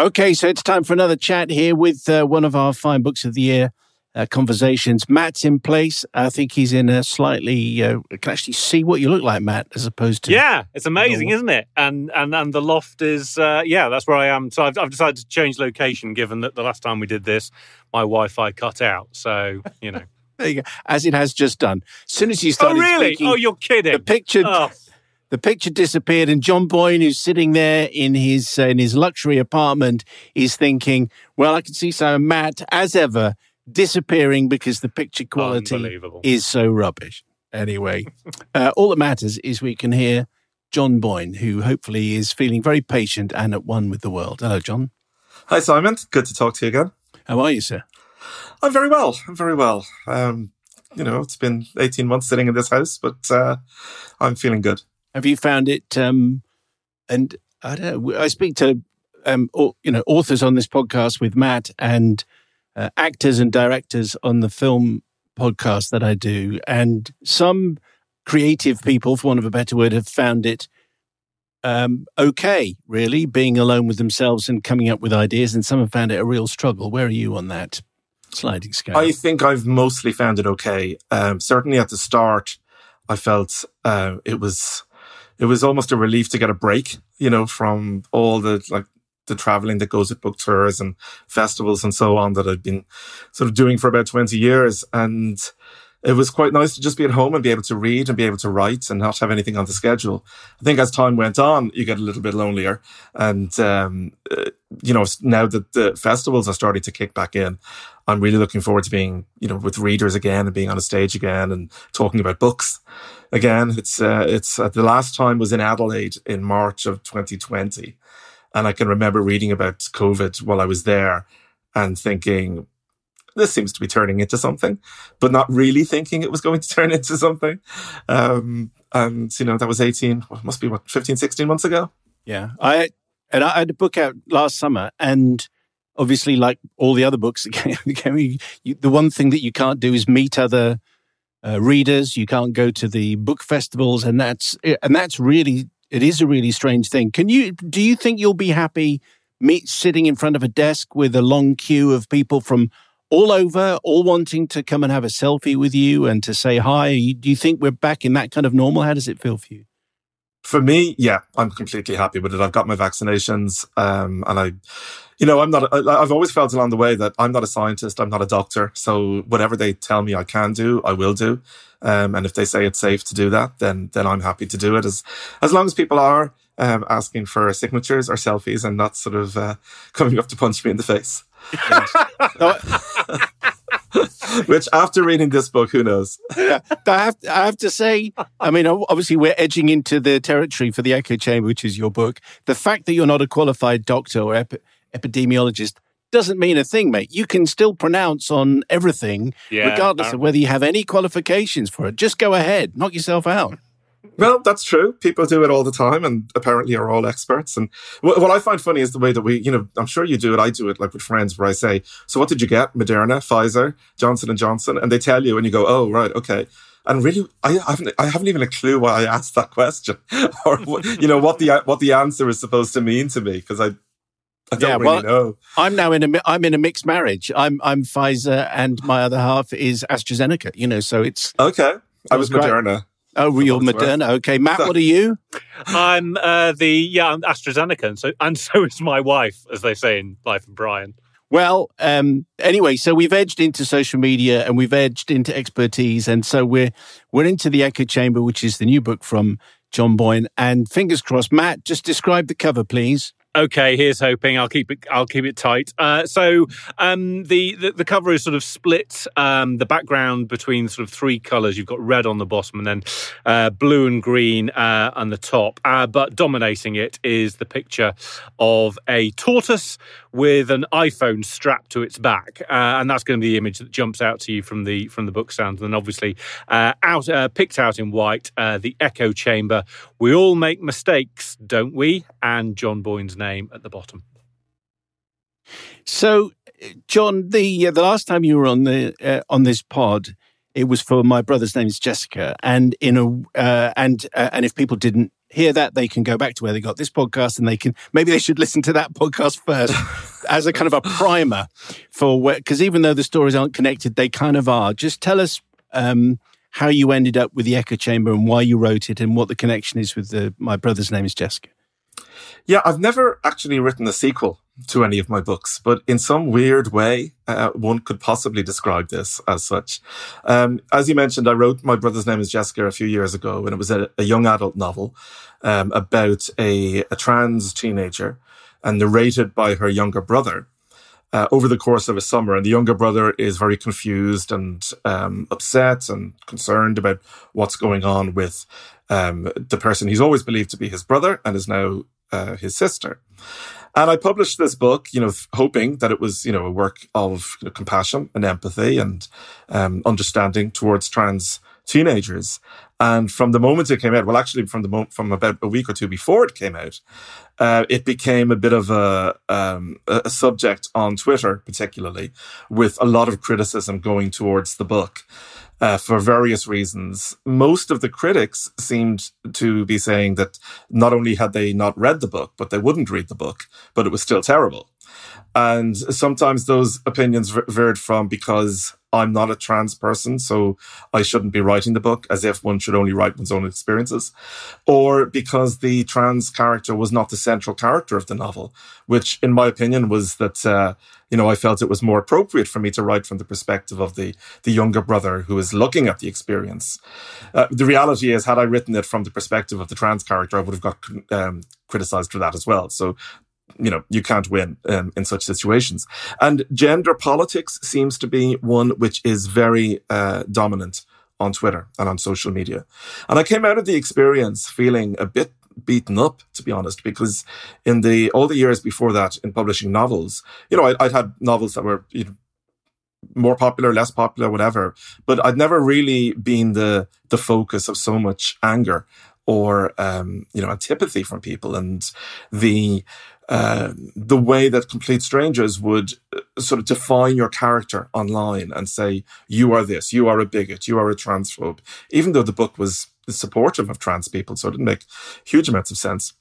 Okay, so it's time for another chat here with uh, one of our fine books of the year uh, conversations. Matt's in place. I think he's in a slightly. Uh, can actually see what you look like, Matt, as opposed to. Yeah, it's amazing, isn't it? And and and the loft is. Uh, yeah, that's where I am. So I've, I've decided to change location, given that the last time we did this, my Wi-Fi cut out. So you know. there you go. As it has just done. As soon as you started. Oh really? Speaking, oh, you're kidding. The picture. Oh. The picture disappeared, and John Boyne, who's sitting there in his uh, in his luxury apartment, is thinking, "Well, I can see Simon Matt, as ever, disappearing because the picture quality is so rubbish." Anyway, uh, all that matters is we can hear John Boyne, who hopefully is feeling very patient and at one with the world. Hello, John. Hi, Simon. Good to talk to you again. How are you, sir? I'm very well. I'm very well. Um, you know, it's been 18 months sitting in this house, but uh, I'm feeling good. Have you found it? Um, and I don't know. I speak to um, or, you know authors on this podcast with Matt and uh, actors and directors on the film podcast that I do, and some creative people, for want of a better word, have found it um, okay, really, being alone with themselves and coming up with ideas, and some have found it a real struggle. Where are you on that sliding scale? I think I've mostly found it okay. Um, certainly at the start, I felt uh, it was it was almost a relief to get a break, you know, from all the like the traveling that goes with book tours and festivals and so on that I've been sort of doing for about 20 years. And it was quite nice to just be at home and be able to read and be able to write and not have anything on the schedule. I think as time went on, you get a little bit lonelier. And, um, uh, you know, now that the festivals are starting to kick back in, I'm really looking forward to being, you know, with readers again and being on a stage again and talking about books again. It's, uh, it's uh, the last time was in Adelaide in March of 2020. And I can remember reading about COVID while I was there and thinking, this seems to be turning into something, but not really thinking it was going to turn into something. Um, and, you know, that was 18, well, must be what, 15, 16 months ago? Yeah. I, and I had a book out last summer and obviously like all the other books, the one thing that you can't do is meet other uh, readers. You can't go to the book festivals and that's, and that's really, it is a really strange thing. Can you, do you think you'll be happy meet sitting in front of a desk with a long queue of people from all over, all wanting to come and have a selfie with you and to say hi. Do you think we're back in that kind of normal? How does it feel for you? For me, yeah, I'm completely happy with it. I've got my vaccinations, um, and I, you know, I'm not. I, I've always felt along the way that I'm not a scientist. I'm not a doctor. So whatever they tell me I can do, I will do. Um, and if they say it's safe to do that, then then I'm happy to do it. As as long as people are um, asking for signatures or selfies and not sort of uh, coming up to punch me in the face. Which, after reading this book, who knows? yeah, I have, I have to say, I mean, obviously, we're edging into the territory for the echo chamber, which is your book. The fact that you're not a qualified doctor or ep- epidemiologist doesn't mean a thing, mate. You can still pronounce on everything, yeah, regardless of uh, whether you have any qualifications for it. Just go ahead, knock yourself out. Well, that's true. People do it all the time and apparently are all experts. And what, what, I find funny is the way that we, you know, I'm sure you do it. I do it like with friends where I say, so what did you get? Moderna, Pfizer, Johnson and Johnson. And they tell you and you go, oh, right. Okay. And really, I haven't, I haven't even a clue why I asked that question or, you know, what the, what the answer is supposed to mean to me. Cause I, I don't yeah, really well, know. I'm now in a I'm in a mixed marriage. I'm I'm Pfizer and my other half is AstraZeneca. You know, so it's okay. I was Moderna. Oh, real Moderna. Okay, Matt, what are you? I'm uh, the yeah, I'm AstraZeneca, and so and so is my wife, as they say in Life and Brian. Well, um, anyway, so we've edged into social media and we've edged into expertise, and so we're we're into the echo chamber, which is the new book from John Boyne. And fingers crossed, Matt, just describe the cover, please okay, here's hoping. I'll keep it. I'll keep it tight. Uh, so um, the, the, the cover is sort of split. Um, the background between sort of three colours. You've got red on the bottom and then uh, blue and green uh, on the top. Uh, but dominating it is the picture of a tortoise with an iPhone strapped to its back, uh, and that's going to be the image that jumps out to you from the from the book stand. And then obviously uh, out picked out in white, the echo chamber. We all make mistakes, don't we? And John Boyne's name name at the bottom. So, John, the uh, the last time you were on the uh, on this pod, it was for my brother's name is Jessica, and in a uh, and uh, and if people didn't hear that, they can go back to where they got this podcast and they can maybe they should listen to that podcast first as a kind of a primer for where, because even though the stories aren't connected, they kind of are. Just tell us um, how you ended up with the Echo Chamber and why you wrote it and what the connection is with the, my brother's name is Jessica. Yeah, I've never actually written a sequel to any of my books, but in some weird way, uh, one could possibly describe this as such. Um, as you mentioned, I wrote My Brother's Name is Jessica a few years ago, and it was a, a young adult novel um, about a, a, trans teenager and narrated by her younger brother. Uh, over the course of a summer, and the younger brother is very confused and um, upset and concerned about what's going on with um, the person he's always believed to be his brother and is now uh, his sister. And I published this book, you know, hoping that it was, you know, a work of you know, compassion and empathy and um, understanding towards trans teenagers. And from the moment it came out, well, actually, from the moment, from about a week or two before it came out, uh, it became a bit of a, um, a subject on Twitter, particularly, with a lot of criticism going towards the book uh, for various reasons. Most of the critics seemed to be saying that not only had they not read the book, but they wouldn't read the book, but it was still terrible. And sometimes those opinions varied from because I'm not a trans person, so I shouldn't be writing the book, as if one should only write one's own experiences, or because the trans character was not the central character of the novel, which, in my opinion, was that uh, you know I felt it was more appropriate for me to write from the perspective of the the younger brother who is looking at the experience. Uh, the reality is, had I written it from the perspective of the trans character, I would have got um, criticized for that as well. So you know, you can't win um, in such situations. And gender politics seems to be one which is very uh, dominant on Twitter and on social media. And I came out of the experience feeling a bit beaten up, to be honest, because in the all the years before that in publishing novels, you know, I, would had novels that were you know, more popular, less popular, whatever, but I'd never really been the the focus of so much anger or um, you know antipathy from people and the uh, the way that complete strangers would uh, sort of define your character online and say, you are this, you are a bigot, you are a transphobe, even though the book was supportive of trans people. So it didn't make huge amounts of sense.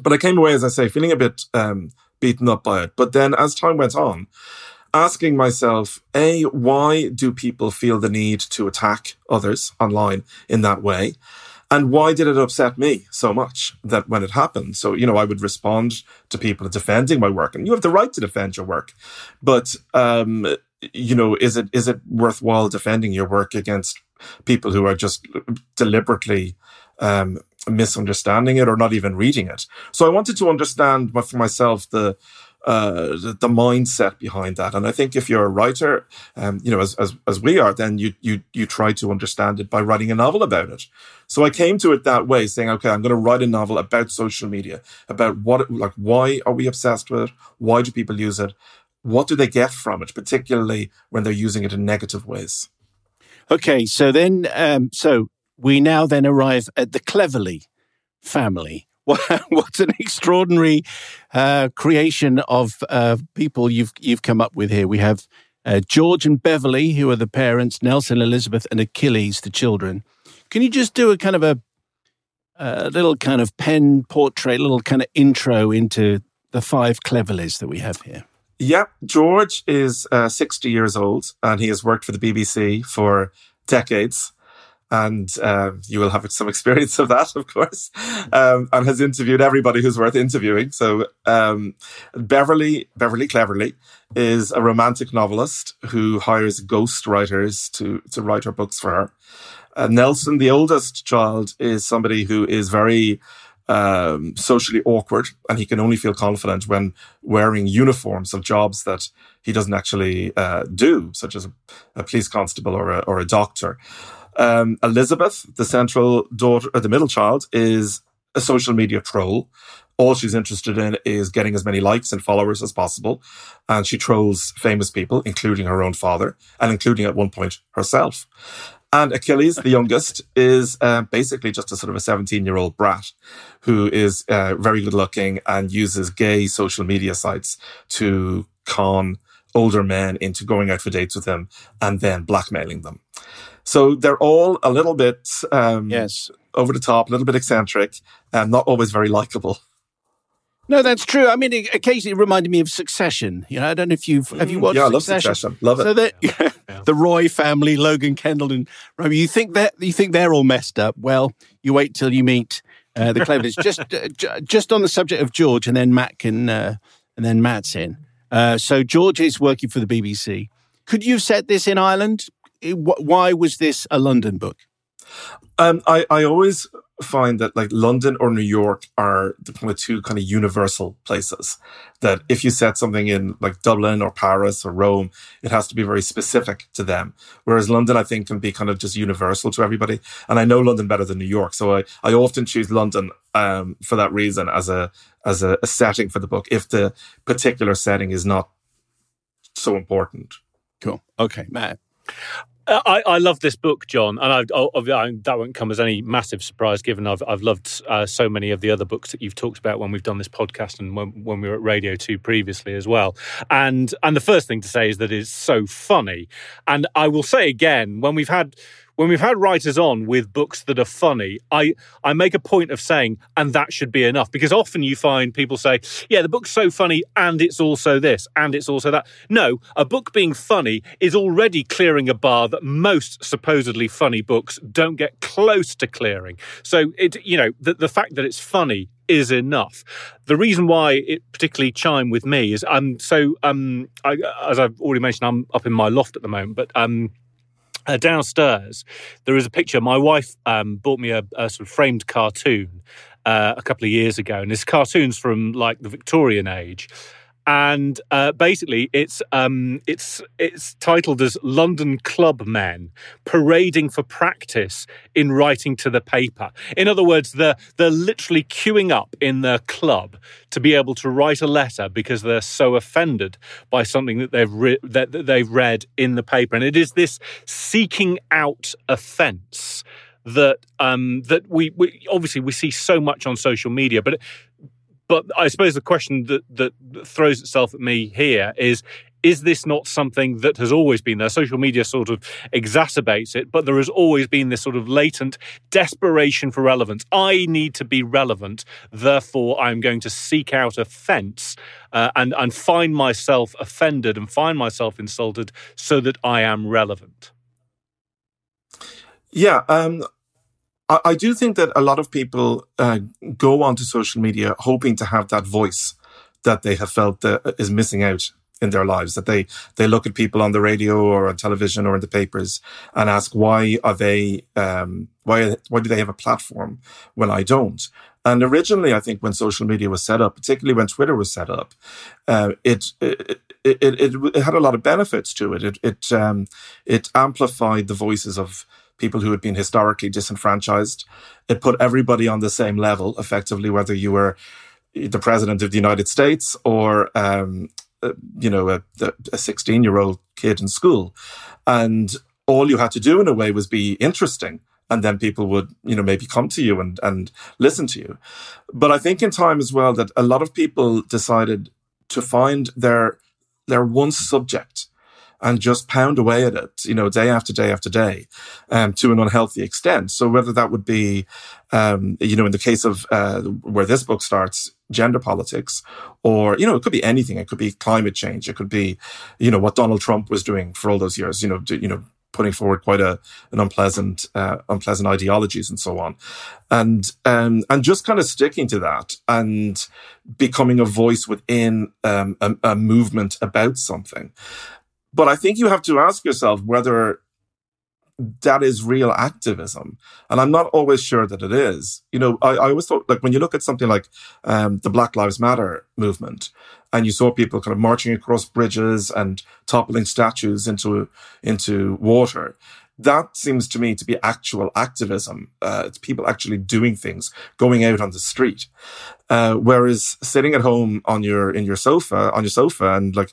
But I came away, as I say, feeling a bit um, beaten up by it. But then as time went on, asking myself, A, why do people feel the need to attack others online in that way? And why did it upset me so much that when it happened? So, you know, I would respond to people defending my work and you have the right to defend your work. But, um, you know, is it, is it worthwhile defending your work against people who are just deliberately, um, misunderstanding it or not even reading it? So I wanted to understand for myself the, uh, the, the, mindset behind that. And I think if you're a writer, um, you know, as, as, as we are, then you, you, you try to understand it by writing a novel about it. So I came to it that way, saying, okay, I'm going to write a novel about social media, about what, like, why are we obsessed with it? Why do people use it? What do they get from it, particularly when they're using it in negative ways? Okay. So then, um, so we now then arrive at the Cleverly family what an extraordinary uh, creation of uh, people you've you've come up with here. We have uh, George and Beverly, who are the parents, Nelson, Elizabeth, and Achilles, the children. Can you just do a kind of a, a little kind of pen portrait, little kind of intro into the five Cleverlys that we have here? Yep. George is uh, 60 years old and he has worked for the BBC for decades and uh, you will have some experience of that, of course, um, and has interviewed everybody who's worth interviewing. So um, Beverly Beverly Cleverly is a romantic novelist who hires ghost writers to to write her books for her. Uh, Nelson, the oldest child, is somebody who is very um, socially awkward, and he can only feel confident when wearing uniforms of jobs that he doesn't actually uh, do, such as a, a police constable or a, or a doctor. Um, Elizabeth, the central daughter, uh, the middle child, is a social media troll. All she's interested in is getting as many likes and followers as possible. And she trolls famous people, including her own father, and including at one point herself. And Achilles, the youngest, is uh, basically just a sort of a 17 year old brat who is uh, very good looking and uses gay social media sites to con older men into going out for dates with him and then blackmailing them. So they're all a little bit um, yes over the top, a little bit eccentric, and not always very likable. No, that's true. I mean, it occasionally reminded me of Succession. You know, I don't know if you've have you Mm, watched. yeah, I love Succession? Succession. Love it. So that the Roy family, Logan Kendall, and Romy, you think that you think they're all messed up? Well, you wait till you meet uh, the Clevers. just uh, j- just on the subject of George, and then Matt can uh, and then Matt's in. Uh, so George is working for the BBC. Could you said this in Ireland? Why was this a London book? Um, I, I always find that like London or New York are the kind of two kind of universal places that if you set something in like Dublin or Paris or Rome, it has to be very specific to them. Whereas London, I think, can be kind of just universal to everybody. And I know London better than New York. So I, I often choose London, um, for that reason as a, as a, a setting for the book, if the particular setting is not so important. Cool. Okay, Matt. I, I love this book, John, and I've, oh, I, that won't come as any massive surprise, given I've I've loved uh, so many of the other books that you've talked about when we've done this podcast and when, when we were at Radio Two previously as well. And and the first thing to say is that it's so funny, and I will say again when we've had when we've had writers on with books that are funny, I, I make a point of saying, and that should be enough. Because often you find people say, yeah, the book's so funny, and it's also this, and it's also that. No, a book being funny is already clearing a bar that most supposedly funny books don't get close to clearing. So it, you know, the, the fact that it's funny is enough. The reason why it particularly chimed with me is I'm um so um I, as I've already mentioned, I'm up in my loft at the moment, but um uh, downstairs, there is a picture. My wife um, bought me a, a sort of framed cartoon uh, a couple of years ago, and this cartoon's from like the Victorian age. And uh, basically, it's um, it's it's titled as London Club Men parading for practice in writing to the paper. In other words, they're they're literally queuing up in their club to be able to write a letter because they're so offended by something that they've re- that, that they've read in the paper, and it is this seeking out offence that um, that we, we obviously we see so much on social media, but but I suppose the question that that throws itself at me here is. Is this not something that has always been there? Social media sort of exacerbates it, but there has always been this sort of latent desperation for relevance. I need to be relevant, therefore I'm going to seek out offence uh, and and find myself offended and find myself insulted so that I am relevant. Yeah, um, I, I, do think that a lot of people uh, go onto social media hoping to have that voice that they have felt that is missing out in their lives. That they they look at people on the radio or on television or in the papers and ask why are they um, why why do they have a platform when I don't? And originally, I think when social media was set up, particularly when Twitter was set up, uh, it, it, it, it, it had a lot of benefits to it. It it um, it amplified the voices of people who had been historically disenfranchised. It put everybody on the same level, effectively, whether you were the president of the United States or, um, uh, you know, a 16 year old kid in school. And all you had to do in a way was be interesting. And then people would, you know, maybe come to you and, and listen to you. But I think in time as well that a lot of people decided to find their, their one subject and just pound away at it, you know, day after day after day, um, to an unhealthy extent. So whether that would be, um, you know, in the case of uh, where this book starts, gender politics, or you know, it could be anything. It could be climate change. It could be, you know, what Donald Trump was doing for all those years. You know, you know, putting forward quite a an unpleasant uh, unpleasant ideologies and so on, and um, and just kind of sticking to that and becoming a voice within um, a, a movement about something. But I think you have to ask yourself whether that is real activism. And I'm not always sure that it is. You know, I, I always thought, like, when you look at something like um, the Black Lives Matter movement, and you saw people kind of marching across bridges and toppling statues into into water, that seems to me to be actual activism. Uh, it's people actually doing things, going out on the street. Uh, whereas sitting at home on your in your sofa on your sofa and like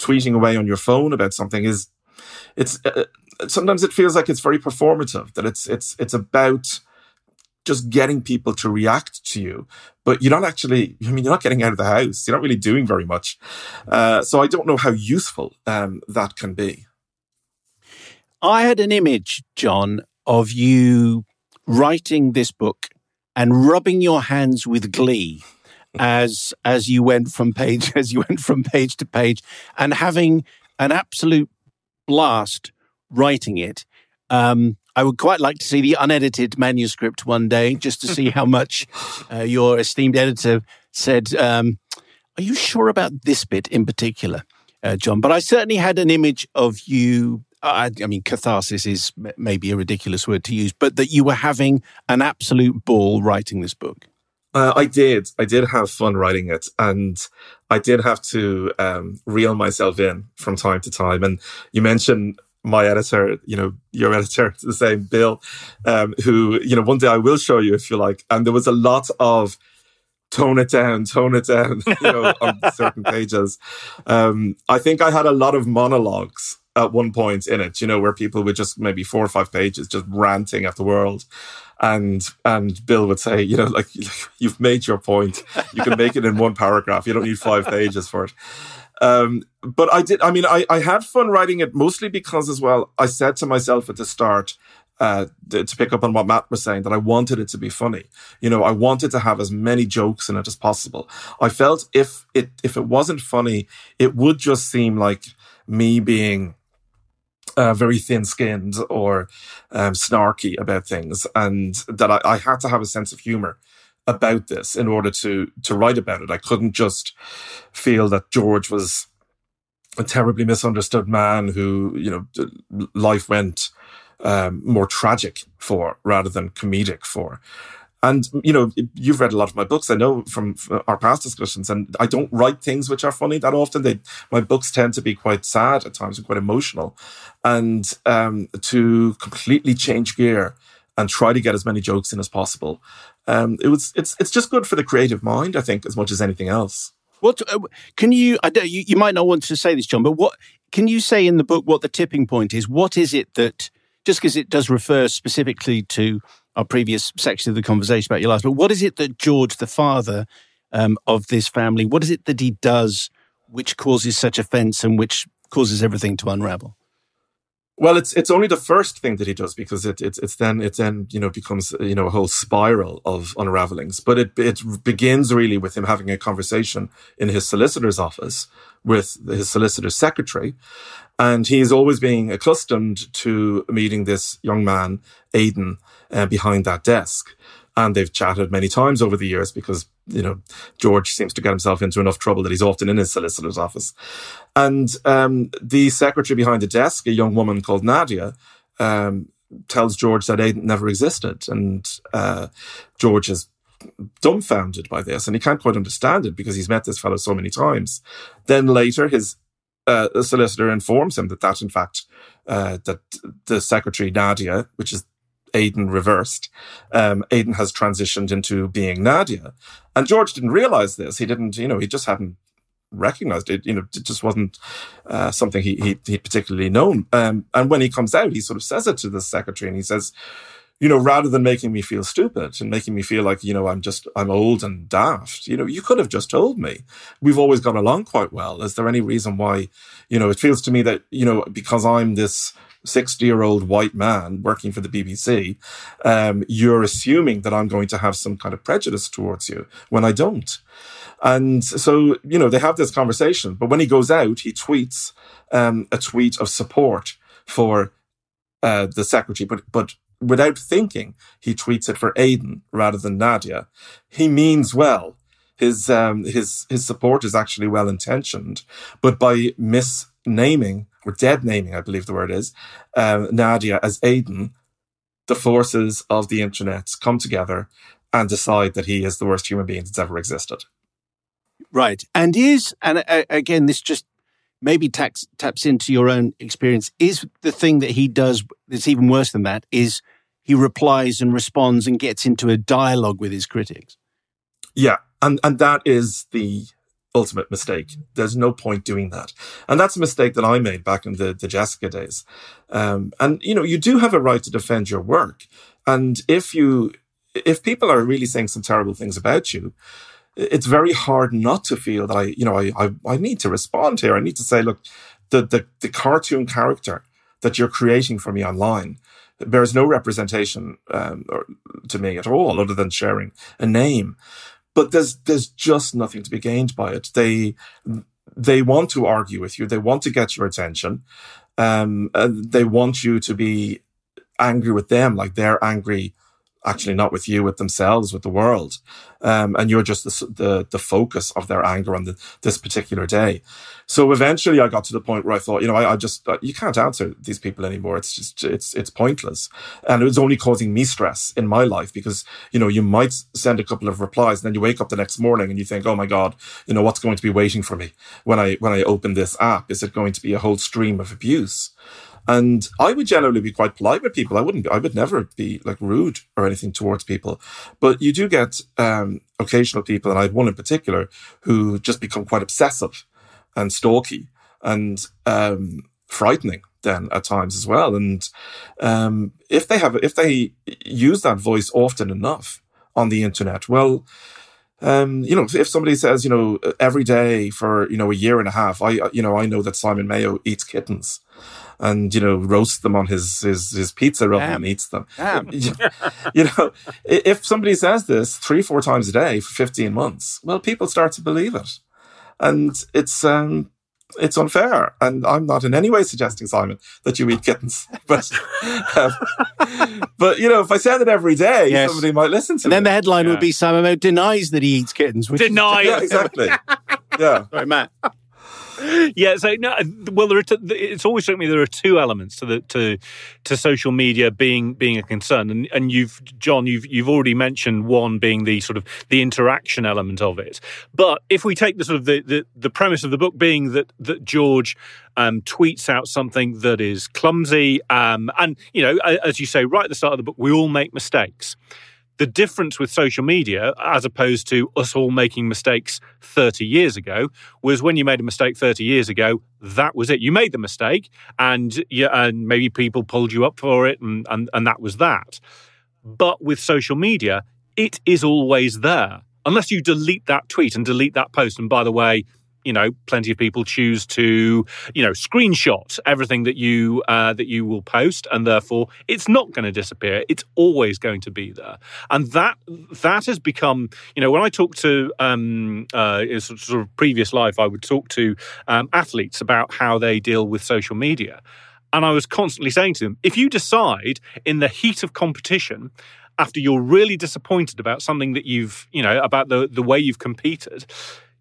tweeting away on your phone about something is it's uh, sometimes it feels like it's very performative that it's it's it's about just getting people to react to you, but you're not actually, I mean, you're not getting out of the house. You're not really doing very much. Uh, so I don't know how useful um, that can be. I had an image, John, of you writing this book and rubbing your hands with glee as as you went from page as you went from page to page and having an absolute blast writing it. Um, I would quite like to see the unedited manuscript one day, just to see how much uh, your esteemed editor said. Um, Are you sure about this bit in particular, uh, John? But I certainly had an image of you. I, I mean, catharsis is maybe a ridiculous word to use, but that you were having an absolute ball writing this book. Uh, I did. I did have fun writing it, and I did have to um, reel myself in from time to time. And you mentioned my editor, you know, your editor, the same Bill, um, who, you know, one day I will show you if you like. And there was a lot of tone it down, tone it down, you know, on certain pages. Um, I think I had a lot of monologues at one point in it, you know, where people would just maybe four or five pages just ranting at the world. And and Bill would say, you know, like you've made your point. You can make it in one paragraph. You don't need five pages for it. Um, but I did, I mean, I, I had fun writing it mostly because as well, I said to myself at the start, uh, to pick up on what Matt was saying, that I wanted it to be funny. You know, I wanted to have as many jokes in it as possible. I felt if it, if it wasn't funny, it would just seem like me being, uh, very thin skinned or um, snarky about things, and that I, I, had to have a sense of humor about this in order to to write about it. I couldn't just feel that George was a terribly misunderstood man who, you know, life went um, more tragic for rather than comedic for. And, you know, you've read a lot of my books. I know from our past discussions, and I don't write things which are funny that often. They, my books tend to be quite sad at times and quite emotional. And um, to completely change gear and try to get as many jokes in as possible um, it was it's it's just good for the creative mind, I think, as much as anything else. What uh, can you, I don't, you? You might not want to say this, John, but what can you say in the book? What the tipping point is? What is it that just because it does refer specifically to our previous section of the conversation about your life, but what is it that George, the father um, of this family, what is it that he does which causes such offence and which causes everything to unravel? Well, it's it's only the first thing that he does because it, it's it's then it then you know becomes you know a whole spiral of unravelings. But it it begins really with him having a conversation in his solicitor's office with his solicitor's secretary, and he's always being accustomed to meeting this young man, Aidan uh, behind that desk and they've chatted many times over the years because you know George seems to get himself into enough trouble that he's often in his solicitor's office. And um, the secretary behind the desk, a young woman called Nadia, um, tells George that Aidan never existed, and uh, George is dumbfounded by this, and he can't quite understand it because he's met this fellow so many times. Then later, his uh, solicitor informs him that that in fact uh, that the secretary Nadia, which is Aidan reversed. Um, Aidan has transitioned into being Nadia. And George didn't realize this. He didn't, you know, he just hadn't recognized it. You know, it just wasn't uh, something he, he, he particularly known. Um, and when he comes out, he sort of says it to the secretary and he says, you know, rather than making me feel stupid and making me feel like, you know, I'm just, I'm old and daft, you know, you could have just told me. We've always got along quite well. Is there any reason why, you know, it feels to me that, you know, because I'm this 60 year old white man working for the BBC, um, you're assuming that I'm going to have some kind of prejudice towards you when I don't. And so, you know, they have this conversation, but when he goes out, he tweets um, a tweet of support for uh, the secretary, but, but without thinking, he tweets it for Aidan rather than Nadia. He means well. His, um, his, his support is actually well intentioned, but by misnaming or dead naming, I believe the word is, um, Nadia as Aidan, the forces of the internet come together and decide that he is the worst human being that's ever existed. Right. And is, and uh, again, this just maybe tax, taps into your own experience, is the thing that he does that's even worse than that is he replies and responds and gets into a dialogue with his critics. Yeah. And, and that is the ultimate mistake. There's no point doing that. And that's a mistake that I made back in the, the Jessica days. Um, and, you know, you do have a right to defend your work. And if you, if people are really saying some terrible things about you, it's very hard not to feel that I, you know, I, I, I need to respond here. I need to say, look, the, the, the cartoon character that you're creating for me online bears no representation um, or, to me at all, other than sharing a name. But there's there's just nothing to be gained by it. They they want to argue with you. They want to get your attention. Um, they want you to be angry with them, like they're angry actually not with you, with themselves, with the world. Um, and you're just the, the, the, focus of their anger on the, this particular day. So eventually I got to the point where I thought, you know, I, I just, uh, you can't answer these people anymore. It's just, it's, it's pointless. And it was only causing me stress in my life because, you know, you might send a couple of replies and then you wake up the next morning and you think, oh my God, you know, what's going to be waiting for me when I, when I open this app? Is it going to be a whole stream of abuse? And I would generally be quite polite with people. I wouldn't, I would never be like rude or anything towards people. But you do get um, occasional people, and I had one in particular who just become quite obsessive and stalky and um, frightening then at times as well. And um, if they have, if they use that voice often enough on the internet, well, um, you know, if somebody says, you know, every day for, you know, a year and a half, I, you know, I know that Simon Mayo eats kittens and you know roasts them on his his, his pizza rather Damn. than eats them. you know, if somebody says this three four times a day for fifteen months, well, people start to believe it, and it's um it's unfair. And I'm not in any way suggesting, Simon, that you eat kittens. But, um, but you know, if I said it every day, yes. somebody might listen to and then the headline yeah. would be Simon Mayo denies that he eats kittens. Which denies. yeah, exactly. Yeah. Sorry, Matt yeah. So no, well, there are t- it's always struck me there are two elements to the to to social media being being a concern, and and you've John, you've you've already mentioned one being the sort of the interaction element of it. But if we take the sort of the the, the premise of the book being that that George um, tweets out something that is clumsy, um, and you know, as you say right at the start of the book, we all make mistakes. The difference with social media, as opposed to us all making mistakes 30 years ago, was when you made a mistake 30 years ago, that was it. You made the mistake, and, yeah, and maybe people pulled you up for it, and, and, and that was that. But with social media, it is always there. Unless you delete that tweet and delete that post. And by the way, you know, plenty of people choose to, you know, screenshot everything that you uh, that you will post, and therefore it's not going to disappear. It's always going to be there, and that that has become, you know, when I talk to um, uh, sort of previous life, I would talk to um, athletes about how they deal with social media, and I was constantly saying to them, if you decide in the heat of competition after you're really disappointed about something that you've, you know, about the the way you've competed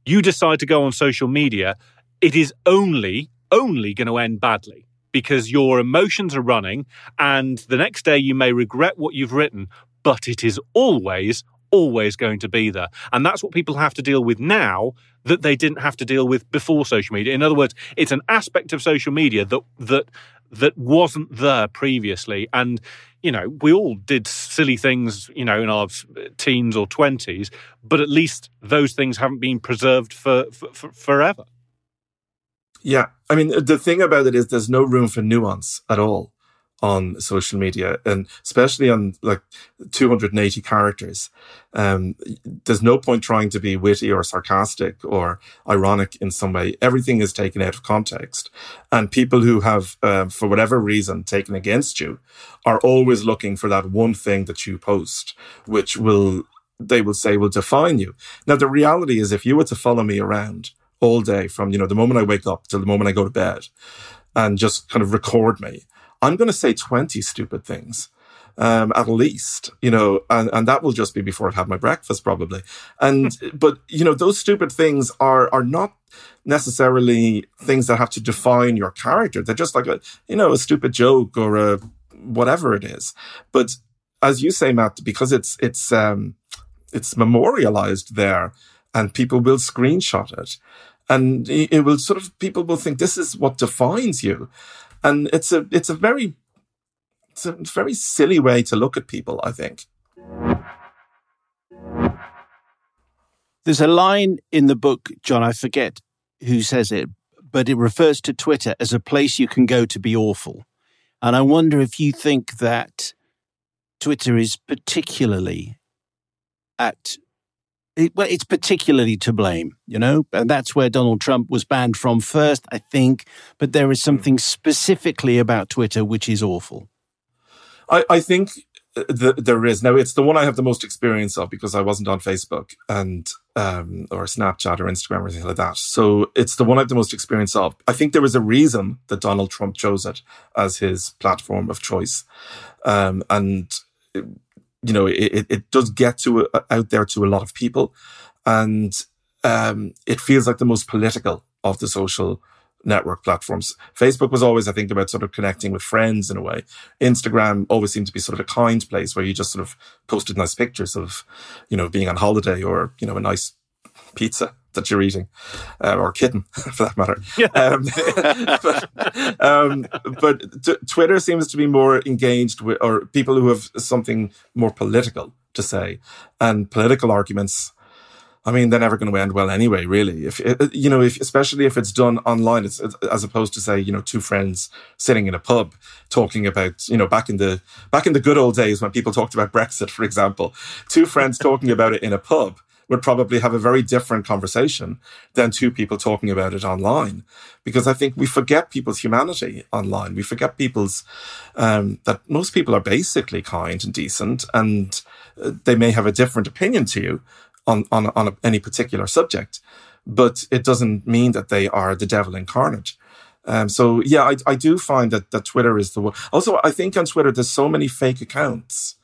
you decide to go on social media, it is only, only going to end badly because your emotions are running and the next day you may regret what you've written, but it is always, always going to be there. And that's what people have to deal with now that they didn't have to deal with before social media. In other words, it's an aspect of social media that that that wasn't there previously. And you know, we all did silly things, you know, in our teens or 20s, but at least those things haven't been preserved for, for, for, forever. Yeah. I mean, the thing about it is there's no room for nuance at all on social media and especially on like 280 characters. Um, there's no point trying to be witty or sarcastic or ironic in some way. Everything is taken out of context. And people who have, uh, for whatever reason, taken against you are always looking for that one thing that you post, which will, they will say will define you. Now, the reality is if you were to follow me around all day from, you know, the moment I wake up till the moment I go to bed and just kind of record me, I'm going to say 20 stupid things. Um, at least, you know, and, and that will just be before I've had my breakfast probably. And, but, you know, those stupid things are, are not necessarily things that have to define your character. They're just like a, you know, a stupid joke or a whatever it is. But as you say, Matt, because it's, it's, um, it's memorialized there and people will screenshot it and it will sort of, people will think this is what defines you and it's a it's a very it's a very silly way to look at people. I think. There's a line in the book, John. I forget who says it, but it refers to Twitter as a place you can go to be awful. And I wonder if you think that Twitter is particularly at it, well, it's particularly to blame, you know, and that's where Donald Trump was banned from first, I think. But there is something specifically about Twitter which is awful. I, I think the, there is now. It's the one I have the most experience of because I wasn't on Facebook and um, or Snapchat or Instagram or anything like that. So it's the one I have the most experience of. I think there is a reason that Donald Trump chose it as his platform of choice, um, and you know it, it does get to uh, out there to a lot of people, and um, it feels like the most political of the social network platforms. Facebook was always, I think, about sort of connecting with friends in a way. Instagram always seemed to be sort of a kind place where you just sort of posted nice pictures of, you know, being on holiday or, you know, a nice pizza that you're eating, uh, or kitten for that matter. Yeah. Um, but, um, but t- Twitter seems to be more engaged with, or people who have something more political to say, and political arguments I mean, they're never going to end well anyway, really. If, you know, if, especially if it's done online, it's, as opposed to say, you know, two friends sitting in a pub talking about, you know, back in the, back in the good old days when people talked about Brexit, for example, two friends talking about it in a pub would probably have a very different conversation than two people talking about it online. Because I think we forget people's humanity online. We forget people's, um, that most people are basically kind and decent and uh, they may have a different opinion to you, on on on a, any particular subject, but it doesn't mean that they are the devil incarnate. Um, so yeah, I, I do find that that Twitter is the one. Also, I think on Twitter there's so many fake accounts,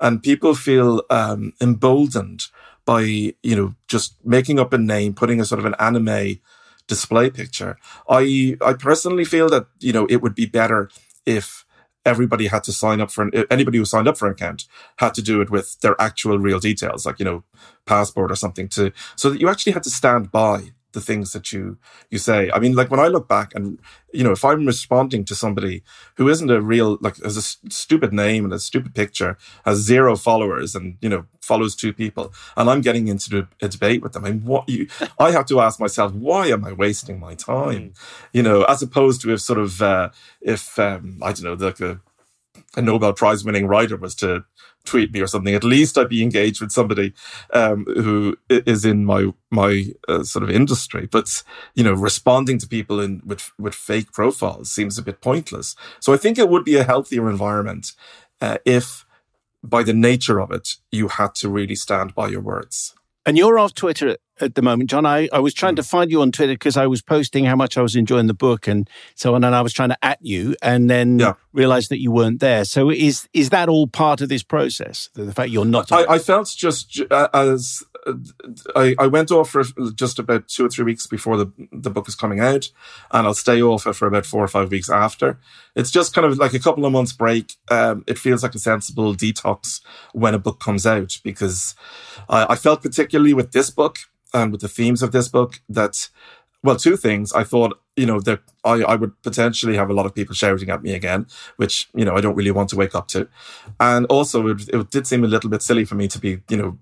and people feel um, emboldened by you know just making up a name, putting a sort of an anime display picture. I I personally feel that you know it would be better if everybody had to sign up for an, anybody who signed up for an account had to do it with their actual real details, like, you know, passport or something to, so that you actually had to stand by the things that you you say. I mean, like when I look back and you know, if I'm responding to somebody who isn't a real like has a stupid name and a stupid picture, has zero followers, and you know follows two people, and I'm getting into a debate with them, I mean, what you, I have to ask myself, why am I wasting my time? Mm. You know, as opposed to if sort of uh, if um, I don't know, like a, a Nobel Prize winning writer was to tweet me or something, at least I'd be engaged with somebody um, who is in my my uh, sort of industry. But you know, responding to people in with with fake profiles seems a bit pointless. So I think it would be a healthier environment uh, if, by the nature of it, you had to really stand by your words. And you're off Twitter at the moment, John. I, I was trying mm. to find you on Twitter because I was posting how much I was enjoying the book and so on, and I was trying to at you, and then yeah. realized that you weren't there. So is is that all part of this process? The, the fact you're not. I, I, felt just uh, as I, I went off for just about two or three weeks before the the book is coming out, and I'll stay off it for about four or five weeks after. It's just kind of like a couple of months break. Um, it feels like a sensible detox when a book comes out because I, I felt particularly with this book and with the themes of this book that well, two things. I thought, you know, that I, I would potentially have a lot of people shouting at me again, which, you know, I don't really want to wake up to. And also, it, it did seem a little bit silly for me to be, you know,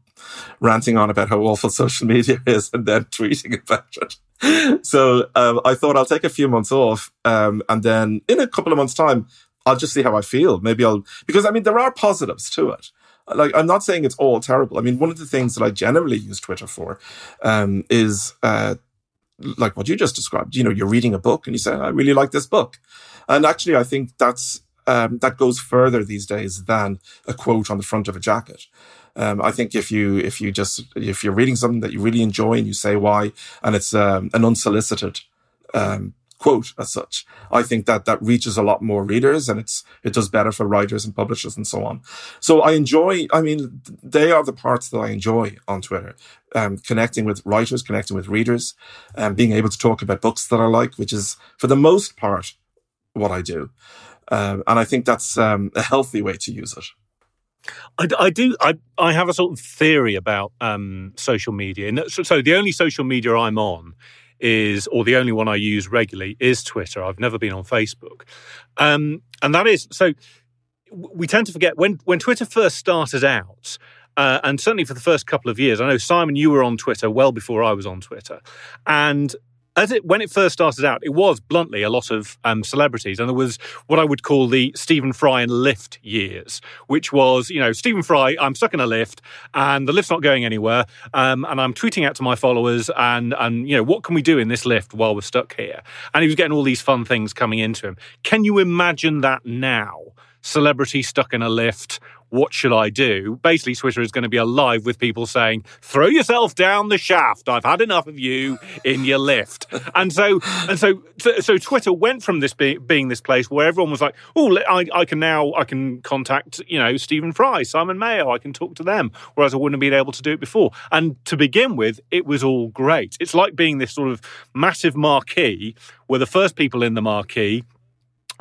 ranting on about how awful social media is and then tweeting about it. so um, I thought I'll take a few months off. Um, and then in a couple of months' time, I'll just see how I feel. Maybe I'll, because I mean, there are positives to it. Like, I'm not saying it's all terrible. I mean, one of the things that I generally use Twitter for um, is uh, like what you just described. You know, you're reading a book and you say, I really like this book. And actually, I think that's um, that goes further these days than a quote on the front of a jacket. Um, I think if you if you just if you're reading something that you really enjoy and you say why, and it's um, an unsolicited um, quote as such, I think that that reaches a lot more readers and it's it does better for writers and publishers and so on. So I enjoy. I mean, they are the parts that I enjoy on Twitter. Um, connecting with writers, connecting with readers, and um, being able to talk about books that I like, which is for the most part what I do. Um, and I think that's um, a healthy way to use it. I, I, do. I, I have a sort of theory about um, social media. And so, so, the only social media I'm on is, or the only one I use regularly, is Twitter. I've never been on Facebook, um, and that is so. We tend to forget when when Twitter first started out. Uh, and certainly for the first couple of years, I know Simon, you were on Twitter well before I was on Twitter, and as it when it first started out, it was bluntly a lot of um, celebrities, and there was what I would call the Stephen Fry and lift years, which was you know Stephen Fry, I'm stuck in a lift and the lift's not going anywhere, um, and I'm tweeting out to my followers and and you know what can we do in this lift while we're stuck here, and he was getting all these fun things coming into him. Can you imagine that now? Celebrity stuck in a lift what should I do? Basically, Twitter is going to be alive with people saying, throw yourself down the shaft. I've had enough of you in your lift. And so, and so, so Twitter went from this be, being this place where everyone was like, oh, I, I, can now, I can contact, you know, Stephen Fry, Simon Mayo, I can talk to them, whereas I wouldn't have been able to do it before. And to begin with, it was all great. It's like being this sort of massive marquee where the first people in the marquee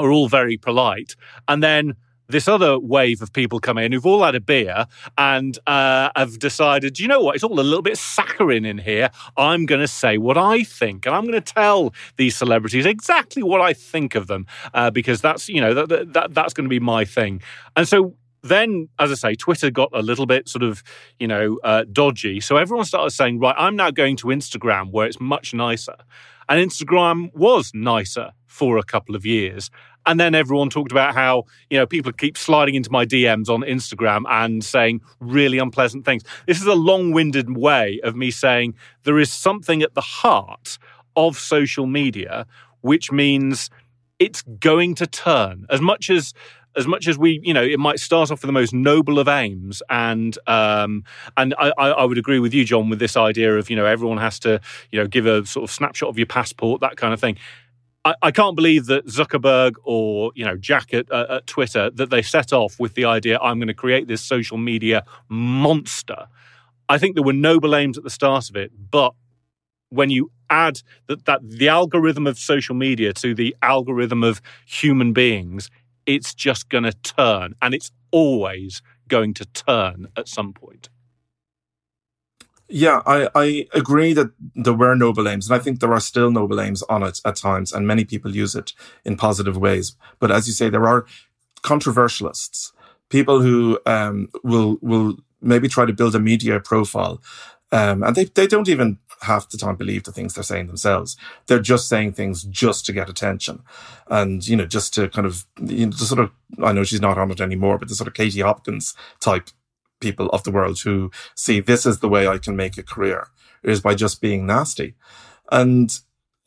are all very polite. And then this other wave of people come in who've all had a beer and uh, have decided, you know what, it's all a little bit saccharine in here. I'm going to say what I think, and I'm going to tell these celebrities exactly what I think of them uh, because that's you know that, that that's going to be my thing. And so then, as I say, Twitter got a little bit sort of, you know, uh, dodgy. So everyone started saying, right, I'm now going to Instagram where it's much nicer. And Instagram was nicer for a couple of years. And then everyone talked about how, you know, people keep sliding into my DMs on Instagram and saying really unpleasant things. This is a long winded way of me saying there is something at the heart of social media, which means it's going to turn. As much as as much as we, you know, it might start off with the most noble of aims, and um, and I, I would agree with you, John, with this idea of you know everyone has to, you know, give a sort of snapshot of your passport, that kind of thing. I, I can't believe that Zuckerberg or you know Jack at, uh, at Twitter that they set off with the idea I'm going to create this social media monster. I think there were noble aims at the start of it, but when you add that, that the algorithm of social media to the algorithm of human beings, it's just going to turn, and it's always going to turn at some point. Yeah, I, I agree that there were noble aims, and I think there are still noble aims on it at times, and many people use it in positive ways. But as you say, there are controversialists, people who um, will will maybe try to build a media profile, um, and they they don't even half the time believe the things they're saying themselves. They're just saying things just to get attention, and you know, just to kind of you know, the sort of I know she's not on it anymore, but the sort of Katie Hopkins type people of the world who see this is the way I can make a career is by just being nasty. And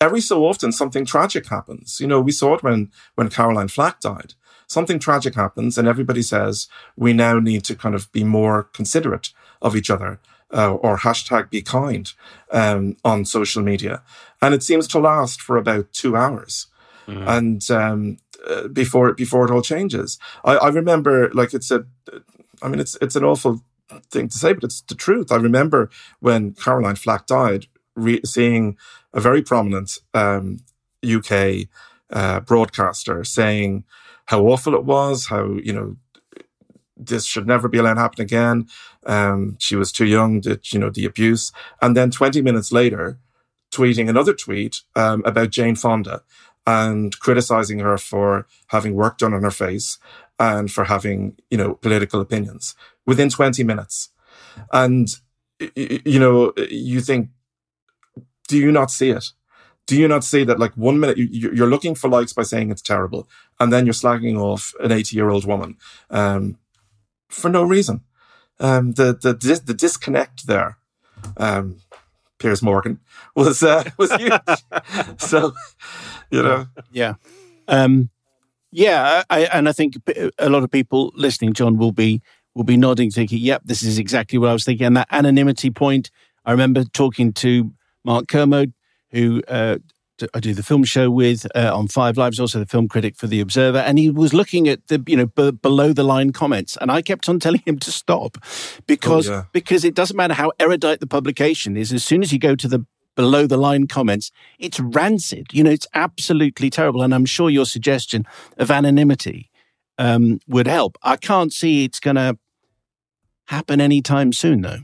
every so often something tragic happens. You know, we saw it when, when Caroline Flack died. Something tragic happens and everybody says we now need to kind of be more considerate of each other uh, or hashtag be kind um, on social media. And it seems to last for about two hours. Mm-hmm. And um, uh, before before it all changes, I, I remember like it's a I mean, it's it's an awful thing to say, but it's the truth. I remember when Caroline Flack died, re- seeing a very prominent um, UK uh, broadcaster saying how awful it was, how you know this should never be allowed to happen again. Um, she was too young, to, you know, the abuse, and then 20 minutes later, tweeting another tweet um, about Jane Fonda and criticizing her for having work done on her face and for having, you know, political opinions within 20 minutes. And, you know, you think, do you not see it? Do you not see that like one minute you're looking for likes by saying it's terrible and then you're slagging off an 80 year old woman, um, for no reason. Um, the, the, the disconnect there, um, Piers Morgan was, uh, was huge. so, you know. Yeah. Um, yeah, I, and I think a lot of people listening, John, will be will be nodding, thinking, "Yep, this is exactly what I was thinking." And that anonymity point, I remember talking to Mark Kermode, who uh, I do the film show with uh, on Five Lives, also the film critic for The Observer, and he was looking at the you know b- below the line comments, and I kept on telling him to stop because oh, yeah. because it doesn't matter how erudite the publication is, as soon as you go to the below the line comments, it's rancid. You know, it's absolutely terrible. And I'm sure your suggestion of anonymity um, would help. I can't see it's going to happen anytime soon, though.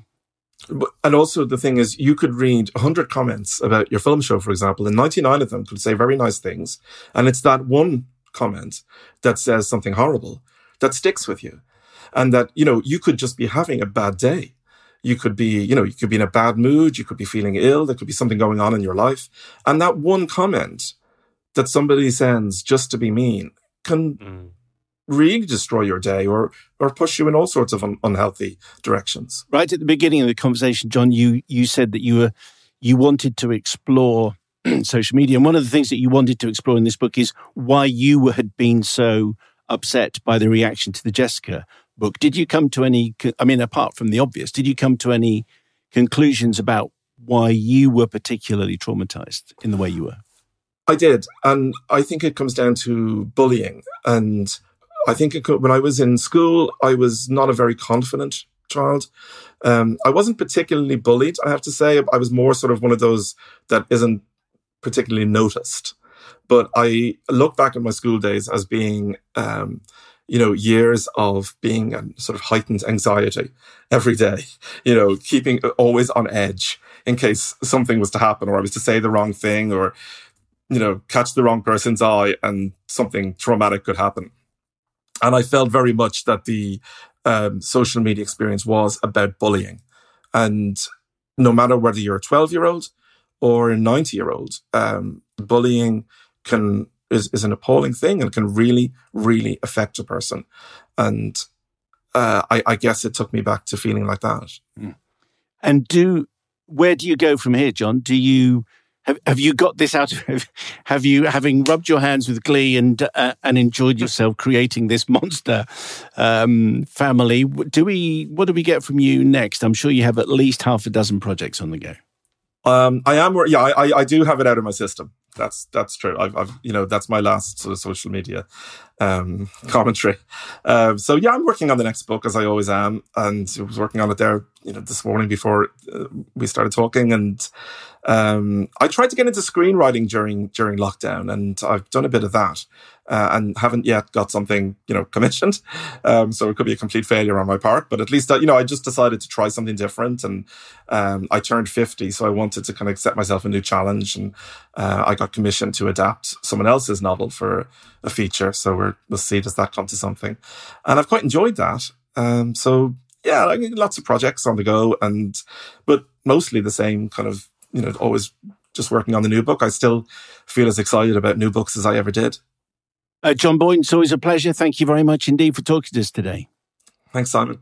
And also, the thing is, you could read 100 comments about your film show, for example, and 99 of them could say very nice things. And it's that one comment that says something horrible that sticks with you. And that, you know, you could just be having a bad day You could be, you know, you could be in a bad mood. You could be feeling ill. There could be something going on in your life. And that one comment that somebody sends just to be mean can mm. really destroy your day or, or push you in all sorts of un- unhealthy directions. Right at the beginning of the conversation, John, you, you said that you were, you wanted to explore social media. And one of the things that you wanted to explore in this book is why you had been so upset by the reaction to the Jessica book. Did you come to any, I mean, apart from the obvious, did you come to any conclusions about why you were particularly traumatized in the way you were? I did. And I think it comes down to bullying. And I think could, when I was in school, I was not a very confident child. Um, I wasn't particularly bullied, I have to say. I was more sort of one of those that isn't particularly noticed. But I look back at my school days as being, um, you know, years of being a sort of heightened anxiety every day, you know, keeping always on edge in case something was to happen or I was to say the wrong thing or, you know, catch the wrong person's eye and something traumatic could happen. And I felt very much that the um, social media experience was about bullying. And no matter whether you're a 12 year old or a 90 year old, um, bullying can is, is an appalling thing and can really, really affect a person. And uh, I, I, guess it took me back to feeling like that. Hmm. And do where do you go from here, John? Do you have, have you got this out of have you having rubbed your hands with glee and uh, and enjoyed yourself creating this monster um, family? Do we what do we get from you next? I'm sure you have at least half a dozen projects on the go. Um, I am, yeah, I, I do have it out of my system. That's that's true. I've, I've you know that's my last sort of social media um, commentary. Um, so yeah, I'm working on the next book as I always am, and I was working on it there, you know, this morning before uh, we started talking, and um, I tried to get into screenwriting during during lockdown, and I've done a bit of that, uh, and haven't yet got something you know commissioned. Um, so it could be a complete failure on my part, but at least uh, you know I just decided to try something different, and um, I turned fifty, so I wanted to kind of set myself a new challenge, and uh, I got commissioned to adapt someone else's novel for a feature. So we will see does that come to something, and I've quite enjoyed that. Um, so yeah, lots of projects on the go, and but mostly the same kind of you know, always just working on the new book. I still feel as excited about new books as I ever did. Uh, John Boyne, it's always a pleasure. Thank you very much indeed for talking to us today. Thanks, Simon.